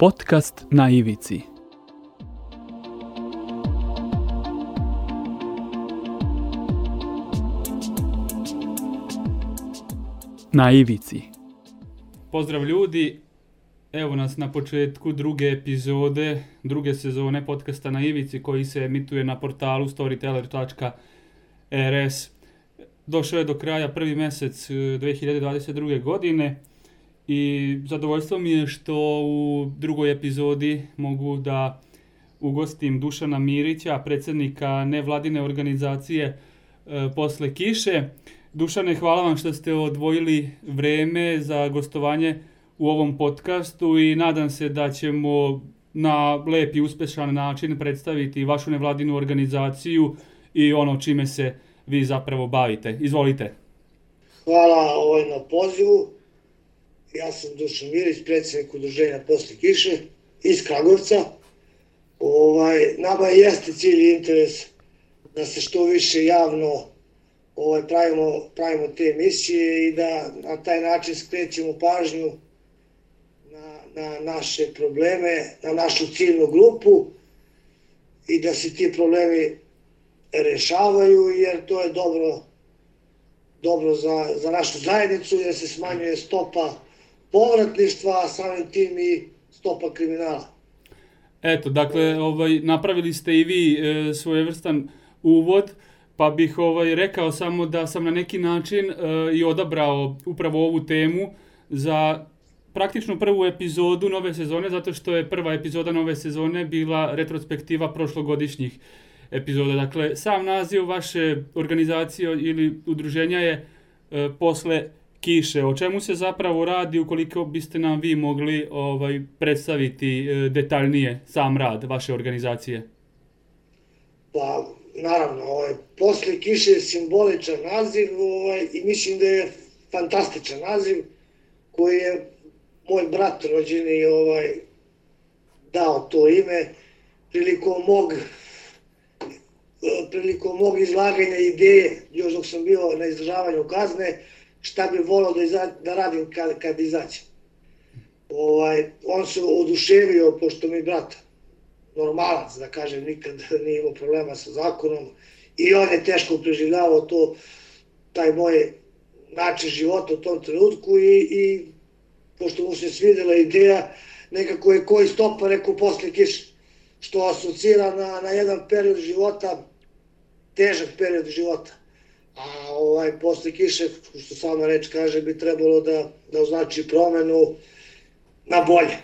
Podcast na ivici. Na ivici. Pozdrav ljudi, evo nas na početku druge epizode, druge sezone podcasta na Ivici koji se emituje na portalu storyteller.rs. Došao je do kraja prvi mesec eh, 2022. godine i zadovoljstvo mi je što u drugoj epizodi mogu da ugostim Dušana Mirića, predsednika nevladine organizacije e, Posle kiše. Dušane, hvala vam što ste odvojili vreme za gostovanje u ovom podcastu i nadam se da ćemo na lep i uspešan način predstaviti vašu nevladinu organizaciju i ono čime se vi zapravo bavite. Izvolite. Hvala ovaj na pozivu. Ja sam Dušan Mirić, predsednik udruženja Posle kiše iz Kragujevca. Ovaj, nama jeste cilj i interes da se što više javno ovaj, pravimo, pravimo te emisije i da na taj način skrećemo pažnju na, na naše probleme, na našu ciljnu grupu i da se ti problemi rešavaju jer to je dobro dobro za, za našu zajednicu jer se smanjuje stopa povratništva, a samim tim i stopa kriminala. Eto, dakle, ovaj, napravili ste i vi e, svojevrstan uvod, pa bih ovaj, rekao samo da sam na neki način e, i odabrao upravo ovu temu za praktično prvu epizodu nove sezone, zato što je prva epizoda nove sezone bila retrospektiva prošlogodišnjih epizoda. Dakle, sam naziv vaše organizacije ili udruženja je e, posle kiše. O čemu se zapravo radi ukoliko biste nam vi mogli ovaj predstaviti e, detaljnije sam rad vaše organizacije? Pa, naravno, ovaj, posle kiše je simboličan naziv ovaj, i mislim da je fantastičan naziv koji je moj brat rođeni ovaj, dao to ime prilikom mog prilikom mog izlaganja ideje, još dok sam bio na izdržavanju kazne, šta bi volao da, iza, da radim kad, kad izađem. Ovaj, on se oduševio, pošto mi brat normalac, da kažem, nikad nije imao problema sa zakonom i on je teško preživljavao to, taj moj način života u tom trenutku i, i pošto mu se svidela ideja, nekako je koji stopa rekao posle kiše, što asocira na, na jedan period života, težak period života a ovaj, posle kiše, što sama reč kaže, bi trebalo da, da označi promenu na bolje.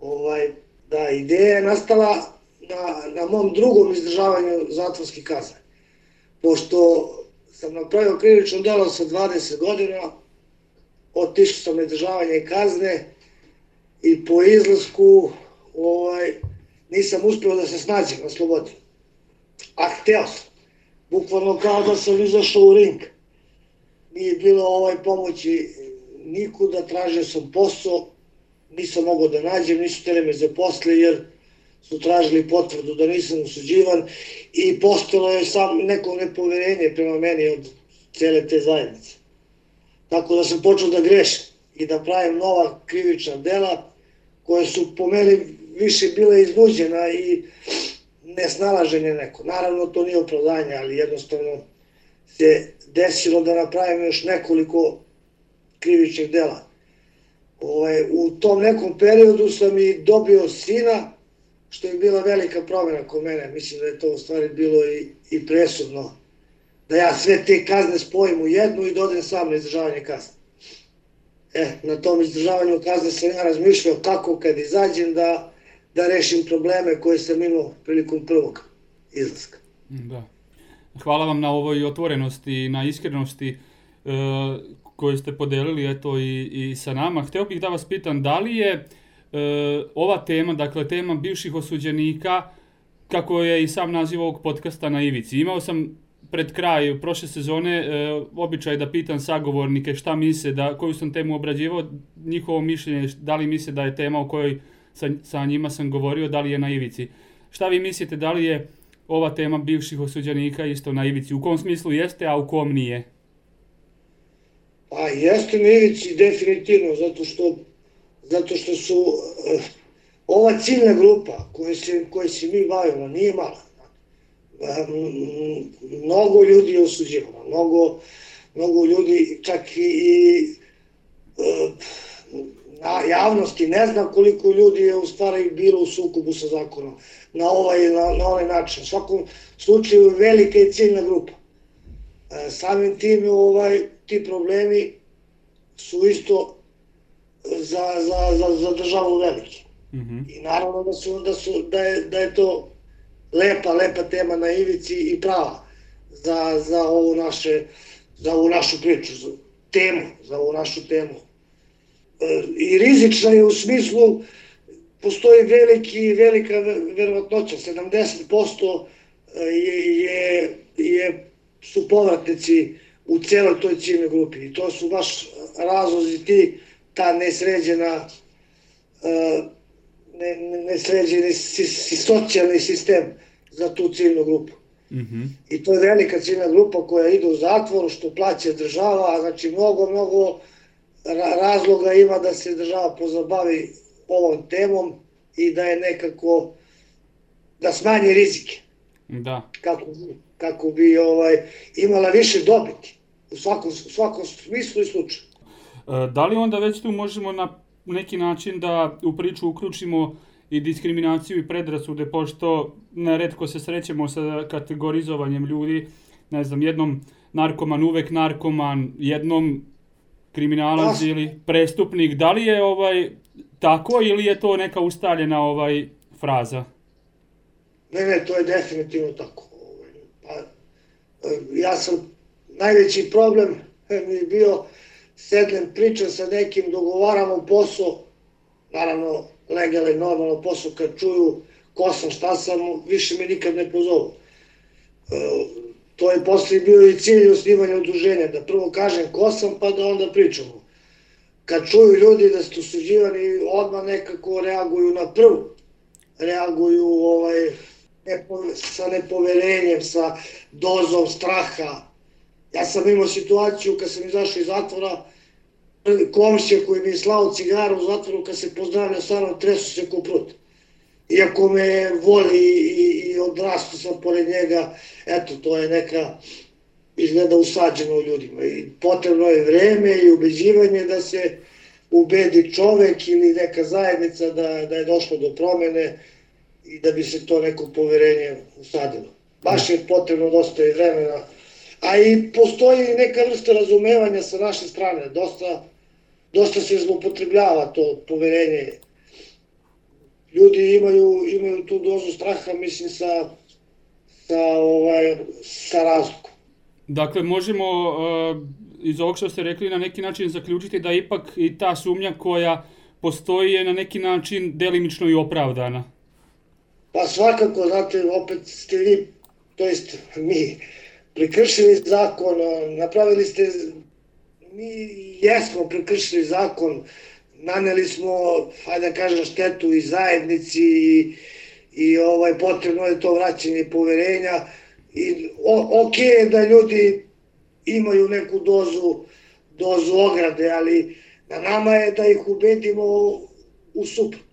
Ovaj, da, ideja je nastala na, na mom drugom izdržavanju zatvorske kazne. Pošto sam napravio krivično delo sa 20 godina, otišao sam na izdržavanje kazne i po izlasku ovaj, nisam uspeo da se snađem na slobodi. A hteo sam bukvalno kao da sam izašao u ring. Nije bilo ovaj pomoći nikuda, tražio sam posao, nisam mogao da nađem, nisu tele me zaposle jer su tražili potvrdu da nisam usuđivan i postalo je sam neko nepoverenje prema meni od cele te zajednice. Tako da sam počeo da grešim i da pravim nova krivična dela koje su po meni više bile iznuđena i nesnalaženje neko. Naravno, to nije opravdanje, ali jednostavno se desilo da napravimo još nekoliko krivičnih dela. Ovaj, u tom nekom periodu sam i dobio sina, što je bila velika promjena kod mene. Mislim da je to u stvari bilo i, i presudno. Da ja sve te kazne spojim u jednu i dodem sam na izdržavanje kazne. E, na tom izdržavanju kazne sam ja razmišljao kako kad izađem da da rešim probleme koje sam imao prilikom prvog izlaska. Da. Hvala vam na ovoj otvorenosti i na iskrenosti e, koju ste podelili eto i, i sa nama. Hteo bih da vas pitam da li je e, ova tema, dakle tema bivših osuđenika, kako je i sam naziv ovog podcasta na Ivici. Imao sam pred kraj prošle sezone e, običaj da pitam sagovornike šta misle, da, koju sam temu obrađivao, njihovo mišljenje, da li misle da je tema o kojoj sa, sa njima sam govorio da li je na ivici. Šta vi mislite, da li je ova tema bivših osuđenika isto na ivici? U kom smislu jeste, a u kom nije? Pa jeste na ivici definitivno, zato što zato što su eh, ova ciljna grupa koje se, koje se mi bavimo nije mala. Eh, mnogo ljudi je osuđivano, mnogo, mnogo ljudi čak i, i eh, na javnosti ne zna koliko ljudi je u stvari bilo u sukobu sa zakonom na ovaj, na, na ovaj način. U svakom slučaju velika je ciljna grupa. E, samim tim ovaj, ti problemi su isto za, za, za, za državu veliki. Mm -hmm. I naravno da, su, da, su, da, je, da je to lepa, lepa tema na ivici i prava za, za ovu naše za ovu našu priču, za temu, za ovu našu temu. E, I rizična je u smislu postoji veliki, velika verovatnoća, 70% e, je, je, je, su povratnici u celoj toj ciljnoj grupi. I to su baš razlozi ti, ta nesređena, e, ne, nesređeni si, si, socijalni sistem za tu ciljnu grupu. Mm -hmm. I to je velika ciljna grupa koja ide u zatvor, što plaća država, znači mnogo, mnogo razloga ima da se država pozabavi ovom temom i da je nekako da smanji rizike. Da. Kako, kako bi ovaj imala više dobiti u svakom, u svakom smislu i slučaju. E, da li onda već tu možemo na neki način da u priču uključimo i diskriminaciju i predrasude, pošto neretko se srećemo sa kategorizovanjem ljudi, ne znam, jednom narkoman uvek narkoman, jednom kriminalac ili prestupnik. Da li je ovaj tako ili je to neka ustaljena ovaj fraza? Ne, ne, to je definitivno tako. Ovaj, pa, e, ja sam, najveći problem mi je bio, sednem, pričam sa nekim, dogovaramo posao, naravno, legalno i normalno posao, kad čuju ko sam, šta sam, više me nikad ne pozovu. To je posle bio i cilj osnivanja udruženja, da prvo kažem ko sam, pa da onda pričamo kad čuju ljudi da ste osuđivani, odmah nekako reaguju na prvu. Reaguju ovaj, nepo, sa nepoverenjem, sa dozom straha. Ja sam imao situaciju kad sam izašao iz zatvora, komšija koji mi je slao cigaru u zatvoru, kad se pozdravlja sa mnom, tresu se ko prut. Iako me voli i, i odrastu sam pored njega, eto, to je neka izgleda usađeno u ljudima i potrebno je vreme i ubeđivanje da se ubedi čovek ili neka zajednica da, da je došlo do promene i da bi se to neko poverenje usadilo. Baš je potrebno dosta i vremena, a i postoji neka vrsta razumevanja sa naše strane, dosta, dosta se zlopotrebljava to poverenje. Ljudi imaju, imaju tu dozu straha, mislim, sa, sa, ovaj, sa razlikom. Dakle, možemo uh, iz ovog što ste rekli na neki način zaključiti da ipak i ta sumnja koja postoji je na neki način delimično i opravdana. Pa svakako, znate, opet ste vi, to jest mi, prekršili zakon, napravili ste, mi jesmo prekršili zakon, naneli smo, hajde da kažem, štetu i zajednici i, i ovaj, potrebno je to vraćanje poverenja, I o, ok je da ljudi imaju neku dozu, dozu ograde, ali na nama je da ih ubedimo u suprotno.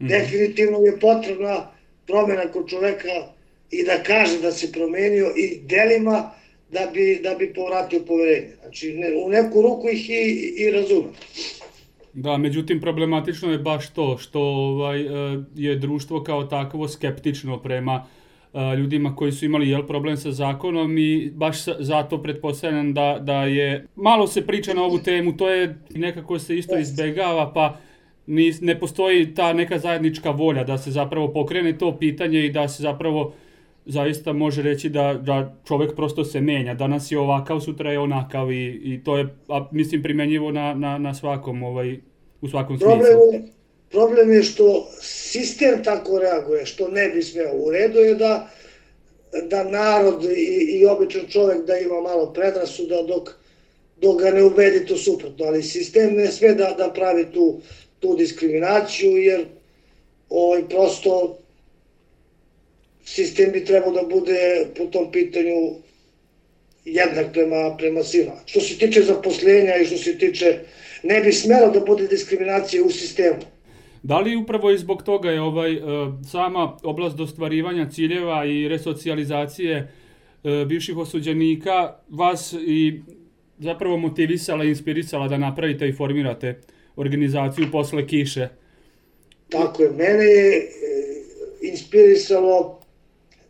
Mm -hmm. Definitivno je potrebna promena kod čoveka i da kaže da se promenio i delima da bi, da bi povratio poverenje. Znači, ne, u neku ruku ih i, i razume. Da, međutim, problematično je baš to što ovaj, e, je društvo kao takvo skeptično prema ljudima koji su imali jel, problem sa zakonom i baš zato pretpostavljam da, da je, malo se priča na ovu temu, to je nekako se isto izbegava, pa ni, ne postoji ta neka zajednička volja da se zapravo pokrene to pitanje i da se zapravo zaista može reći da, da čovek prosto se menja. Danas je ovakav, sutra je onakav i, i to je, a, mislim, primenjivo na, na, na svakom, ovaj, u svakom smislu. Problem je što sistem tako reaguje, što ne bi smeo. U redu je da, da narod i, i običan čovek da ima malo predrasuda dok, dok ga ne ubedi to suprotno, ali sistem ne sme da, da pravi tu, tu diskriminaciju jer ovaj, prosto sistem bi trebao da bude po tom pitanju jednak prema, prema svima. Što se tiče zaposlenja i što se tiče, ne bi smelo da bude diskriminacije u sistemu. Da li upravo i zbog toga je ovaj e, sama oblast dostvarivanja ciljeva i resocijalizacije e, bivših osuđenika vas i zapravo motivisala i inspirisala da napravite i formirate organizaciju posle kiše? Tako je, mene je e, inspirisalo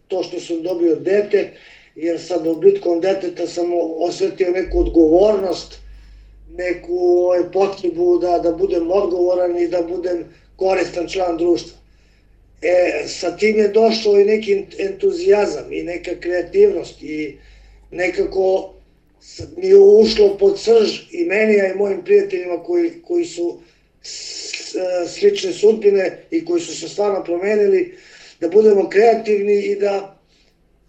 to što sam dobio dete, jer sa dobitkom deteta sam osetio neku odgovornost, neku ovaj, potrebu da, da budem odgovoran i da budem koristan član društva. E, sa tim je došlo i neki entuzijazam i neka kreativnost i nekako mi je ušlo pod srž i meni, a i mojim prijateljima koji, koji su slične sudbine i koji su se stvarno promenili, da budemo kreativni i da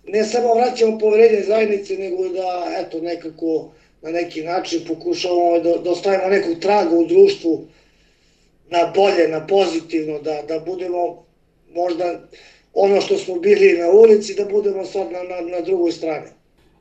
ne samo vraćamo poverenje zajednice, nego da eto nekako na neki način pokušavamo da, da ostavimo nekog traga u društvu na bolje, na pozitivno, da, da budemo možda ono što smo bili na ulici, da budemo sad na, na, na drugoj strani.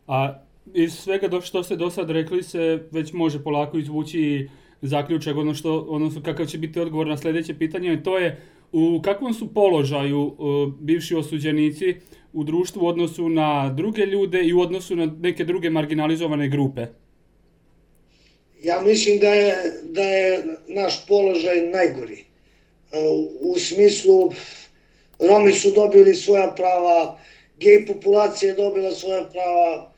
A iz svega do što ste do sad rekli se već može polako izvući zaključak, ono što, odnosno kakav će biti odgovor na sledeće pitanje, to je u kakvom su položaju uh, bivši osuđenici u društvu u odnosu na druge ljude i u odnosu na neke druge marginalizovane grupe? Ja mislim da je, da je naš položaj najgori. U smislu, Romi su dobili svoja prava, gej populacija je dobila svoja prava,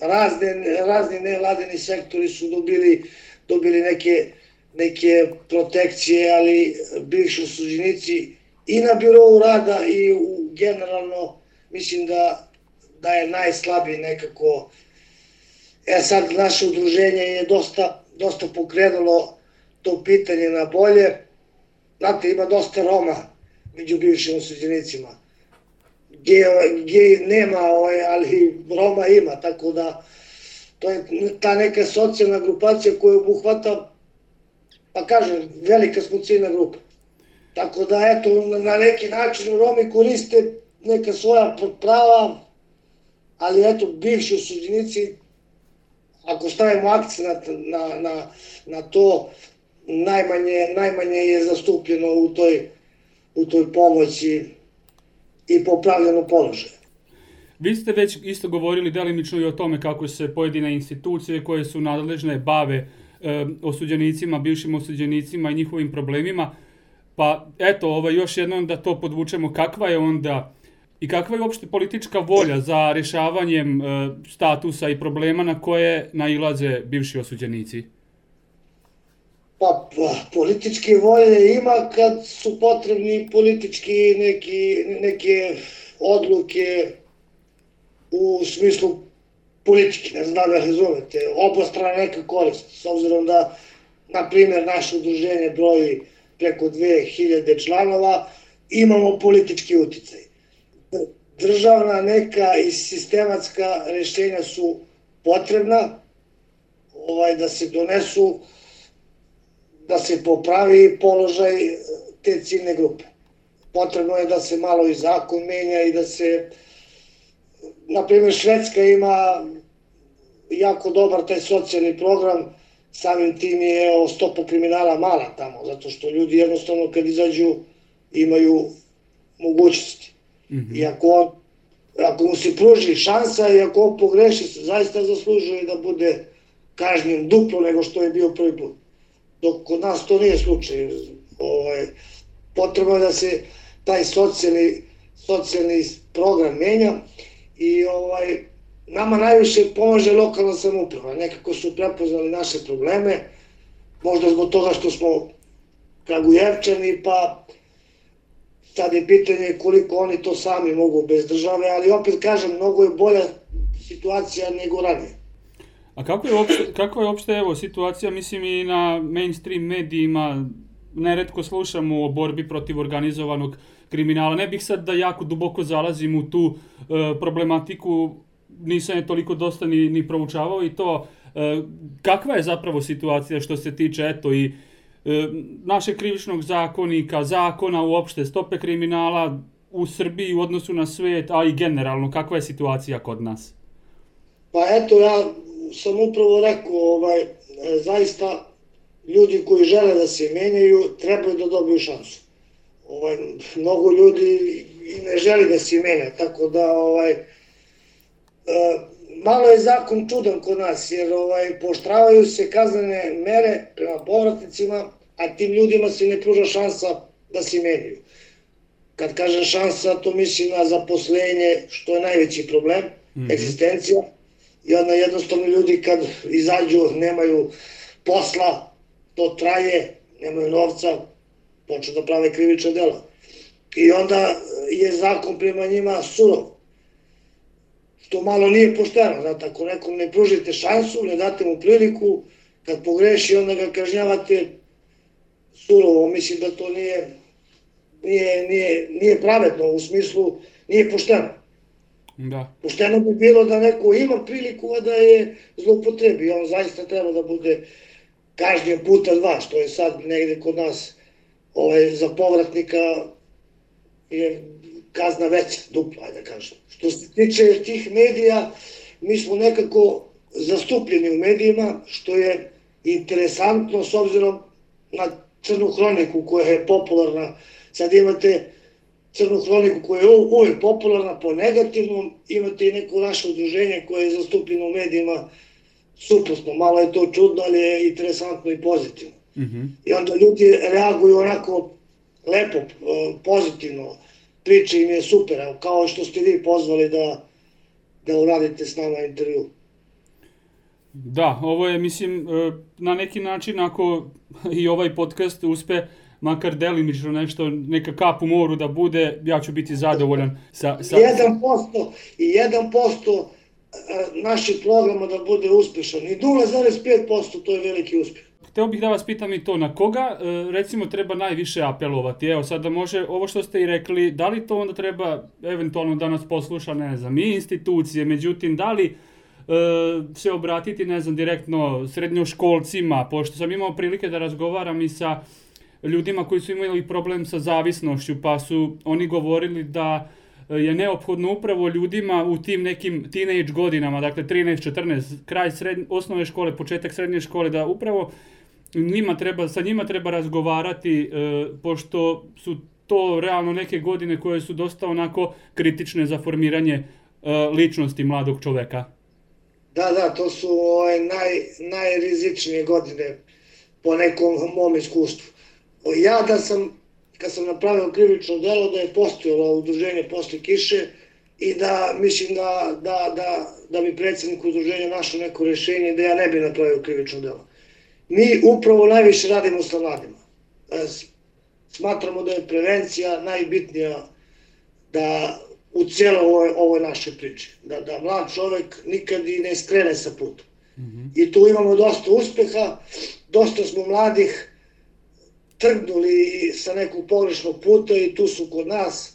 razne, razni nevladeni sektori su dobili, dobili neke, neke protekcije, ali bivši osuđenici i na birovu rada i u, generalno mislim da, da je najslabiji nekako E sad, naše udruženje je dosta, dosta pokrenulo to pitanje na bolje. Znate, ima dosta Roma među bivšim osuđenicima. Gej, gej nema, ovaj, ali Roma ima, tako da to je ta neka socijalna grupacija koja obuhvata, pa kažem, velika smo ciljna grupa. Tako da, eto, na neki način Romi koriste neka svoja prava, ali eto, bivši osuđenici ako stavimo akcent na, na, na to, najmanje, najmanje je zastupljeno u toj, u toj pomoći i popravljeno položaja. Vi ste već isto govorili delimično i o tome kako se pojedine institucije koje su nadležne bave osuđenicima, bivšim osuđenicima i njihovim problemima. Pa eto, ovaj, još jednom da to podvučemo, kakva je onda I kakva je uopšte politička volja za rešavanjem e, statusa i problema na koje nailaze bivši osuđenici? Pa, pa političke volje ima kad su potrebni politički neki, neke odluke u smislu politike, ne znam da razumete, obostrana neka korist, s obzirom da, na primjer, naše udruženje broji preko 2000 članova, imamo politički uticaj državna neka i sistematska rešenja su potrebna ovaj da se donesu da se popravi položaj te ciljne grupe. Potrebno je da se malo i zakon menja i da se na primjer Švedska ima jako dobar taj socijalni program, samim tim je stopa kriminala mala tamo, zato što ljudi jednostavno kad izađu imaju mogućnosti. Mm -hmm. I ako, on, ako mu se pruži šansa i ako on pogreši, zaista zaslužuje da bude kažnjen duplo nego što je bio prvi put. Dok kod nas to nije slučaj. Ovaj, potrebno je da se taj socijalni, socijalni program menja i ovaj, nama najviše pomaže lokalna samouprava. Nekako su prepoznali naše probleme, možda zbog toga što smo Kragujevčani, pa Sad je pitanje koliko oni to sami mogu bez države, ali opet kažem, mnogo je bolja situacija nego ranije. A kako je opšte, kako je opšte evo, situacija, mislim i na mainstream medijima, neretko slušamo o borbi protiv organizovanog kriminala. Ne bih sad da jako duboko zalazim u tu e, problematiku, nisam je toliko dosta ni, ni proučavao i to. E, kakva je zapravo situacija što se tiče, eto, i E, našeg krivičnog zakonika, zakona uopšte, stope kriminala u Srbiji u odnosu na svet, a i generalno, kakva je situacija kod nas? Pa eto, ja sam upravo rekao, ovaj, e, zaista ljudi koji žele da se menjaju trebaju da dobiju šansu. Ovaj, mnogo ljudi i ne želi da se menja, tako da ovaj, e, malo je zakon čudan kod nas, jer ovaj, poštravaju se kaznene mere prema povratnicima, a tim ljudima se ne pruža šansa da se menjaju. Kad kažem šansa, to mislim na zaposlenje, što je najveći problem, mm -hmm. egzistencija, i onda jednostavno ljudi kad izađu nemaju posla, to traje, nemaju novca, počnu da prave krivične dela. I onda je zakon prema njima surov. Što malo nije pošteno, znate, ako nekom ne pružite šansu, ne date mu priliku, kad pogreši, onda ga kažnjavate surovo. Mislim da to nije, nije, nije, nije pravedno, u smislu nije pošteno. Da. Pošteno bi bilo da neko ima priliku, a da je zloupotrebi. On zaista treba da bude kažnjen puta dva, što je sad negde kod nas ovaj, za povratnika je kazna veća, dupla, da kažem. Što se tiče tih medija, mi smo nekako zastupljeni u medijima, što je interesantno s obzirom na crnu hroniku koja je popularna. Sad imate crnu hroniku koja je uvijek popularna po negativnom, imate i neko naše udruženje koje je zastupljeno u medijima suprotno. Malo je to čudno, ali je interesantno i pozitivno. Mm -hmm. I onda ljudi reaguju onako lepo, pozitivno, priče im je super, kao što ste vi pozvali da, da uradite s nama intervju. Da, ovo je, mislim, e, na neki način, ako i ovaj podcast uspe makar delimično nešto, neka kap u moru da bude, ja ću biti zadovoljan sa... sa 1% i 1% naših programa da bude uspešan. I 0,5% to je veliki uspeh. Hteo bih da vas pitam i to, na koga e, recimo treba najviše apelovati? Evo sad da može, ovo što ste i rekli, da li to onda treba eventualno da nas posluša, ne znam, i institucije, međutim, da li e, se obratiti, ne znam, direktno srednjoškolcima, pošto sam imao prilike da razgovaram i sa ljudima koji su imali problem sa zavisnošću, pa su oni govorili da je neophodno upravo ljudima u tim nekim teenage godinama, dakle 13, 14, kraj srednje, osnove škole, početak srednje škole, da upravo njima treba, sa njima treba razgovarati, e, pošto su to realno neke godine koje su dosta onako kritične za formiranje e, ličnosti mladog čoveka. Da, da, to su ovaj, naj, najrizičnije godine po nekom mom iskustvu. Ja da sam, kad sam napravio krivično delo, da je postojalo udruženje posle kiše i da mislim da, da, da, da bi predsednik udruženja našao neko rešenje da ja ne bi napravio krivično delo mi upravo najviše radimo sa mladima. E, smatramo da je prevencija najbitnija da u cijelo ovoj, ovoj našoj priči. Da, da mlad čovek nikad i ne skrene sa puta. Mm -hmm. I tu imamo dosta uspeha, dosta smo mladih trgnuli sa nekog pogrešnog puta i tu su kod nas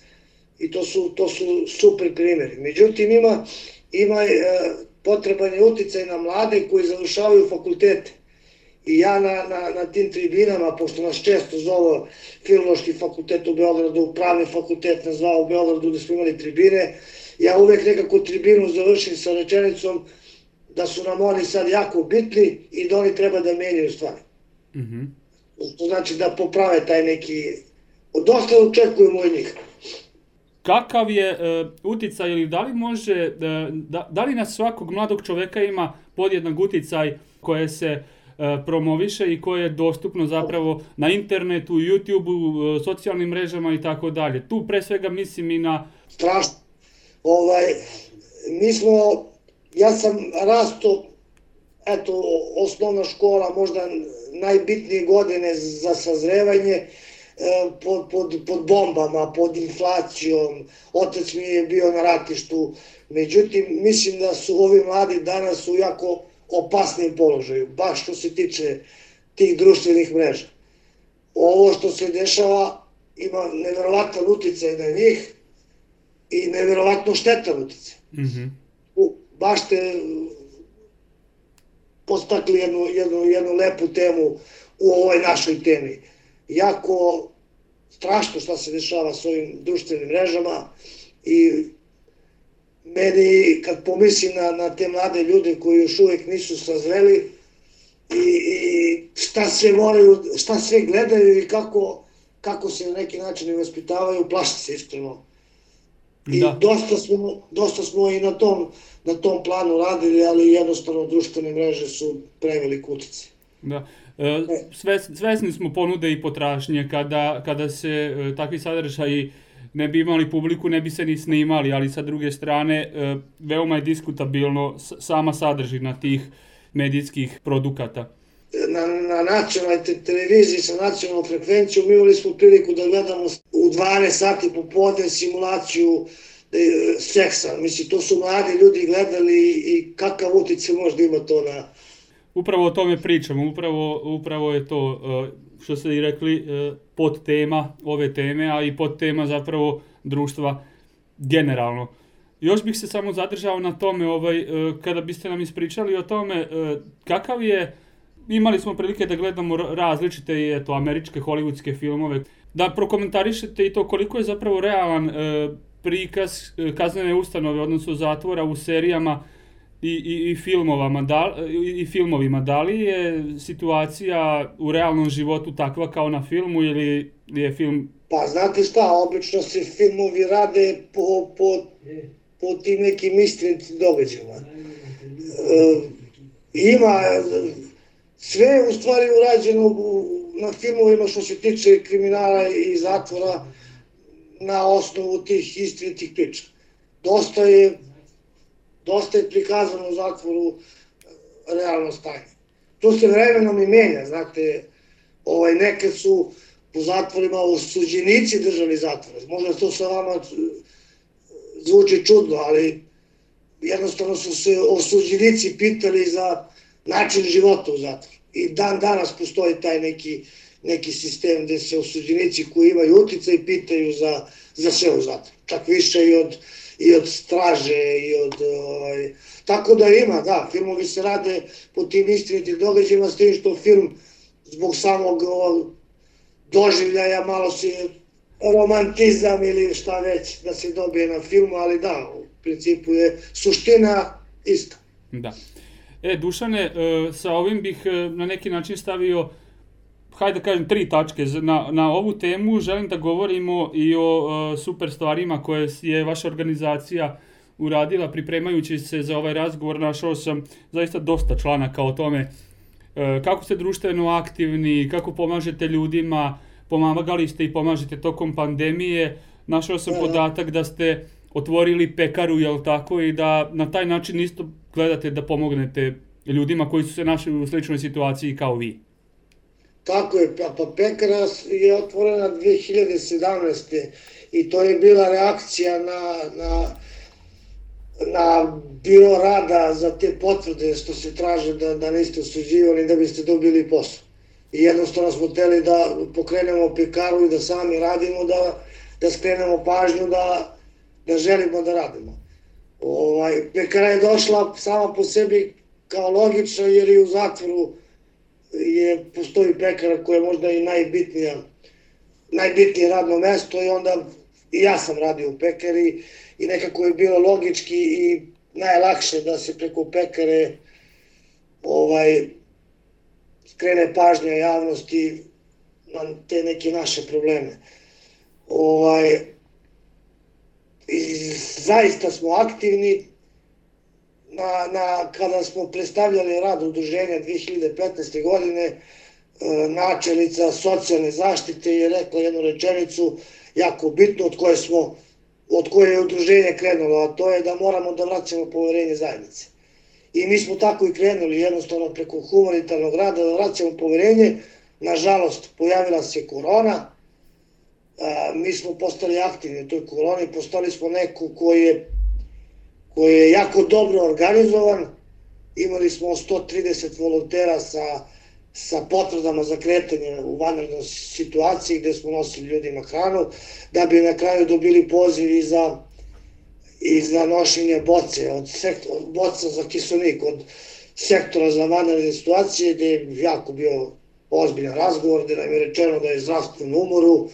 i to su, to su super primjeri. Međutim, ima, ima e, potreban je uticaj na mlade koji završavaju fakultete I ja na, na, na tim tribinama, pošto nas često zove Filološki fakultet u Beogradu, Pravni fakultet nas zvao u Beogradu gde smo imali tribine, ja uvek nekako tribinu završim sa rečenicom da su nam oni sad jako bitni i da oni treba da menjaju stvari. Mm -hmm. To znači da poprave taj neki... Dosta očekujemo od njih. Kakav je uh, uticaj ili da li može, uh, da, da li na svakog mladog čoveka ima podjednak uticaj koje se E, promoviše i koje je dostupno zapravo na internetu, YouTubeu, e, socijalnim mrežama i tako dalje. Tu pre svega mislim i na... Strašno. Ovaj, mi smo, ja sam rasto, eto, osnovna škola, možda najbitnije godine za sazrevanje, e, pod, pod, pod bombama, pod inflacijom, otac mi je bio na ratištu, međutim, mislim da su ovi mladi danas u jako opasnim položaju, baš što se tiče tih društvenih mreža. Ovo što se dešava ima neverovatan uticaj na njih i neverovatno štetan uticaj. Mm -hmm. U, baš ste postakli jednu, jednu, jednu lepu temu u ovoj našoj temi. Jako strašno šta se dešava s ovim društvenim mrežama i meni, kad pomislim na, na te mlade ljude koji još uvek nisu sazreli i, i šta sve moraju, šta sve gledaju i kako, kako se na neki način vaspitavaju, plaši se iskreno. I da. dosta, smo, dosta smo i na tom, na tom planu radili, ali jednostavno društvene mreže su prevelik utice. Da. E, sve, svesni smo ponude i potrašnje kada, kada se e, takvi sadržaji ne bi imali publiku, ne bi se ni snimali, ali sa druge strane e, veoma je diskutabilno sama sadržina tih medijskih produkata. Na, na nacionalnoj te, televiziji sa nacionalnom frekvencijom imali smo priliku da gledamo u 12 sati popodne simulaciju e, seksa. Mislim, to su mladi ljudi gledali i kakav utice možda ima to na... Upravo o tome pričamo, upravo, upravo je to, e, što ste i rekli, e, pod tema ove teme, a i pod tema zapravo društva generalno. Još bih se samo zadržao na tome, ovaj, kada biste nam ispričali o tome, kakav je, imali smo prilike da gledamo različite eto, američke, hollywoodske filmove, da prokomentarišete i to koliko je zapravo realan prikaz e, kaznene ustanove, odnosno zatvora u serijama i, i, i, filmovama, da, i, i filmovima. Da li je situacija u realnom životu takva kao na filmu ili je film... Pa znate šta, obično se filmovi rade po, po, po tim nekim istinitim događajima. E, ima sve u stvari urađeno u, na filmovima što se tiče kriminala i zatvora, na osnovu tih istinitih priča. Dosta je, dosta je prikazano u zatvoru e, realno stanje. To se vremenom i menja, znate, ovaj, nekad su po zatvorima osuđenici držali zatvore. Možda to sa vama e, zvuči čudno, ali jednostavno su se osuđenici pitali za način života u zatvoru. I dan danas postoji taj neki neki sistem gde se osuđenici koji imaju uticaj pitaju za, za sve u zatvoru. Čak više i od, i od straže i od... Ovaj, tako da ima, da, filmovi se rade po tim istinitim događajima, s tim što film zbog samog ovog, doživljaja malo se romantizam ili šta već da se dobije na filmu, ali da, u principu je suština ista. Da. E, Dušane, e, sa ovim bih e, na neki način stavio hajde da kažem, tri tačke na, na ovu temu. Želim da govorimo i o uh, super stvarima koje je vaša organizacija uradila pripremajući se za ovaj razgovor. Našao sam zaista dosta članaka o tome kako ste društveno aktivni, kako pomažete ljudima, pomagali ste i pomažete tokom pandemije. Našao sam podatak da ste otvorili pekaru, jel tako, i da na taj način isto gledate da pomognete ljudima koji su se našli u sličnoj situaciji kao vi. Tako je, pa, pekara je otvorena 2017. i to je bila reakcija na, na, na biro rada za te potvrde što se traže da, da niste osuđivani da biste dobili posao. I jednostavno smo teli da pokrenemo pekaru i da sami radimo, da, da skrenemo pažnju da, da želimo da radimo. Ovaj, pekara je došla sama po sebi kao logično jer je u zatvoru je, postoji pekara koja je možda i najbitnija, najbitnije radno mesto i onda i ja sam radio u pekari i nekako je bilo logički i najlakše da se preko pekare ovaj, skrene pažnja javnosti na te neke naše probleme. Ovaj, i zaista smo aktivni, na, na, kada smo predstavljali rad udruženja 2015. godine, e, načelica socijalne zaštite je rekla jednu rečenicu jako bitnu od koje smo od koje je udruženje krenulo, a to je da moramo da vraćamo poverenje zajednice. I mi smo tako i krenuli, jednostavno preko humanitarnog rada da vraćamo poverenje. Nažalost, pojavila se korona, a, mi smo postali aktivni u toj koroni, postali smo neko koji je koji je jako dobro organizovan. Imali smo 130 volontera sa, sa potvrdama za kretanje u vanrednoj situaciji gde smo nosili ljudima hranu, da bi na kraju dobili poziv i za, i za nošenje boce, od, sektor, od boca za kiselnik, od sektora za vanredne situacije, gde je jako bio ozbiljan razgovor, gde nam je rečeno da je zdravstveno umoru,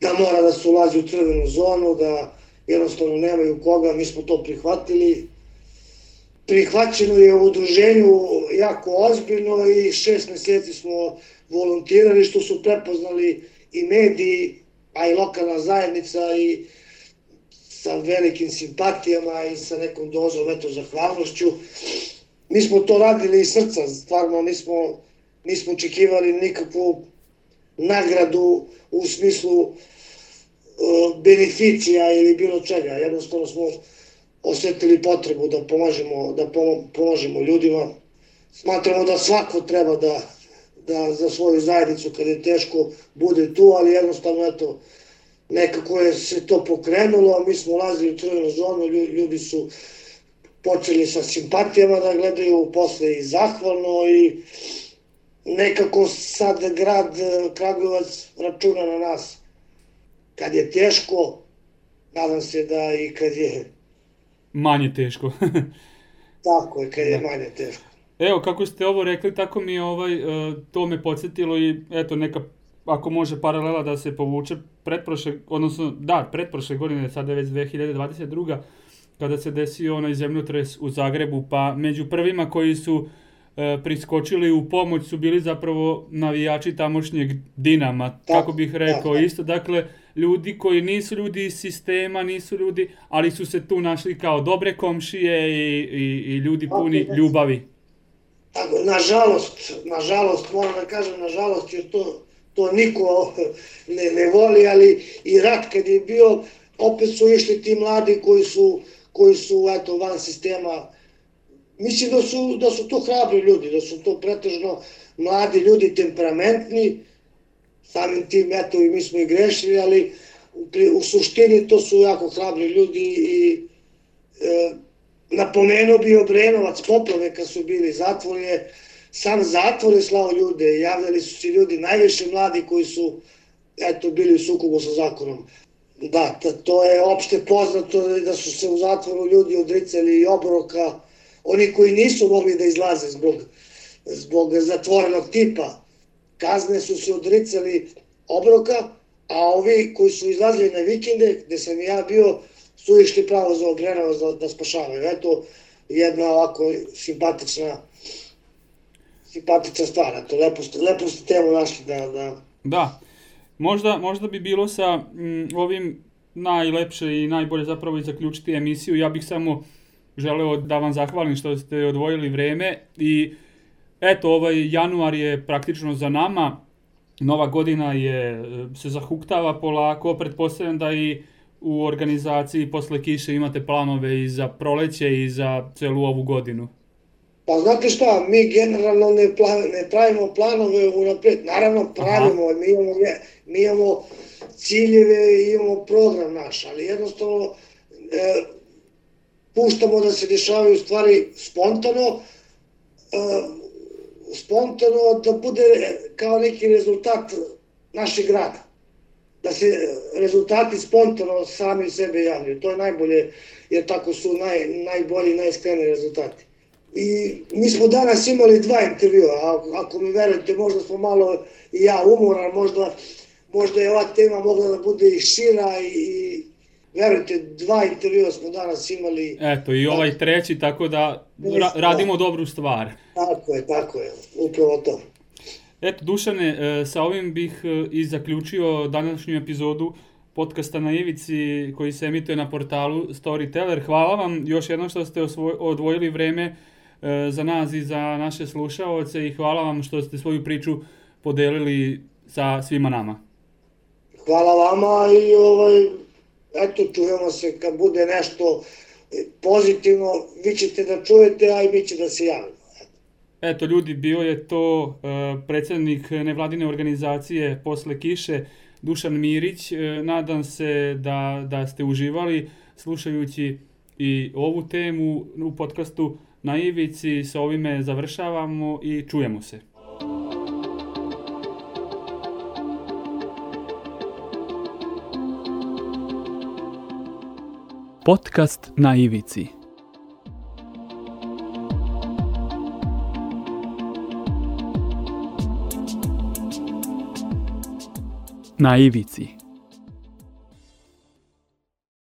da mora da se ulazi u crvenu zonu, da jednostavno nemaju koga, mi smo to prihvatili. Prihvaćeno je u udruženju jako ozbiljno i šest meseci smo volontirali što su prepoznali i mediji, a i lokalna zajednica i sa velikim simpatijama i sa nekom dozom eto zahvalnošću. Mi smo to radili iz srca, stvarno nismo, nismo očekivali nikakvu nagradu u smislu uh, beneficija ili bilo čega. Jednostavno smo osetili potrebu da pomažemo, da pomažemo ljudima. Smatramo da svako treba da, da za svoju zajednicu kad je teško bude tu, ali jednostavno eto, nekako je se to pokrenulo, mi smo ulazili u crvenu zonu, ljudi su počeli sa simpatijama da gledaju, posle i zahvalno i nekako sad grad e, Kragujevac računa na nas. Kad je teško, nadam se da i kad je... Manje teško. tako je, kad je da. manje teško. Evo, kako ste ovo rekli, tako mi je ovaj, e, to me podsjetilo i eto neka, ako može paralela da se povuče pretprošle, odnosno da, pretprošle godine, sada je već 2022 kada se desio onaj zemljotres u Zagrebu, pa među prvima koji su e, priskočili u pomoć su bili zapravo navijači tamošnjeg Dinama, da, kako bih rekao da, da. isto, dakle, ljudi koji nisu ljudi iz sistema, nisu ljudi, ali su se tu našli kao dobre komšije i, i, i ljudi puni da. ljubavi. Tako, nažalost, nažalost, moram da kažem nažalost, jer to, to niko ne, ne voli, ali i rat kad je bio, opet su išli ti mladi koji su koji su eto, van sistema. Mislim da su, da su to hrabri ljudi, da su to pretežno mladi ljudi, temperamentni, samim tim, eto, i mi smo i grešili, ali u, u suštini to su jako hrabri ljudi i e, napomenuo bi Obrenovac poplave kad su bili zatvor je, sam zatvor je slao ljude, javljali su se ljudi, najviše mladi koji su eto, bili u sukobu sa zakonom. Da, to je opšte poznato da su se u zatvoru ljudi odricali i obroka, oni koji nisu mogli da izlaze zbog, zbog zatvorenog tipa. Kazne su se odricali obroka, a ovi koji su izlazili na vikende, gde sam ja bio, su išli pravo za Obrenovac da, da spašavaju. Eto, jedna ovako simpatična simpatična stvar, eto, lepo lepo ste temu našli da, da, da. Možda, možda bi bilo sa m, ovim najlepše i najbolje zapravo i zaključiti emisiju. Ja bih samo želeo da vam zahvalim što ste odvojili vreme i eto, ovaj januar je praktično za nama. Nova godina je, se zahuktava polako, pretpostavljam da i u organizaciji posle kiše imate planove i za proleće i za celu ovu godinu. Pa znate šta, mi generalno ne, plan, ne pravimo planove unapred, naravno pravimo, mi imamo, mi imamo ciljeve i imamo program naš, ali jednostavno e, puštamo da se dešavaju stvari spontano, spontano da bude kao neki rezultat našeg rada. Da se rezultati spontano sami sebe javljaju. To je najbolje, jer tako su naj, najbolji, najskreni rezultati. I mi smo danas imali dva intervjua, a ako mi verujete, možda smo malo i ja umoran, možda, možda je ova tema mogla da bude i šira i verujte, dva intervjua smo danas imali. Eto, i ovaj treći, tako da ra radimo dobru stvar. Tako je, tako je, upravo to. Eto, Dušane, e, sa ovim bih e, i zaključio današnju epizodu podcasta na Ivici koji se emituje na portalu Storyteller. Hvala vam još jednom što ste odvojili vreme E, za nas i za naše slušaoce i hvala vam što ste svoju priču podelili sa svima nama. Hvala vama i ovaj, eto, čujemo se kad bude nešto pozitivno, vi ćete da čujete, a i mi će da se javimo. Eto ljudi, bio je to uh, predsednik nevladine organizacije Posle kiše, Dušan Mirić. Uh, nadam se da, da ste uživali slušajući i ovu temu u podcastu na ivici, sa ovime završavamo i čujemo se. Podcast na ivici. Na ivici.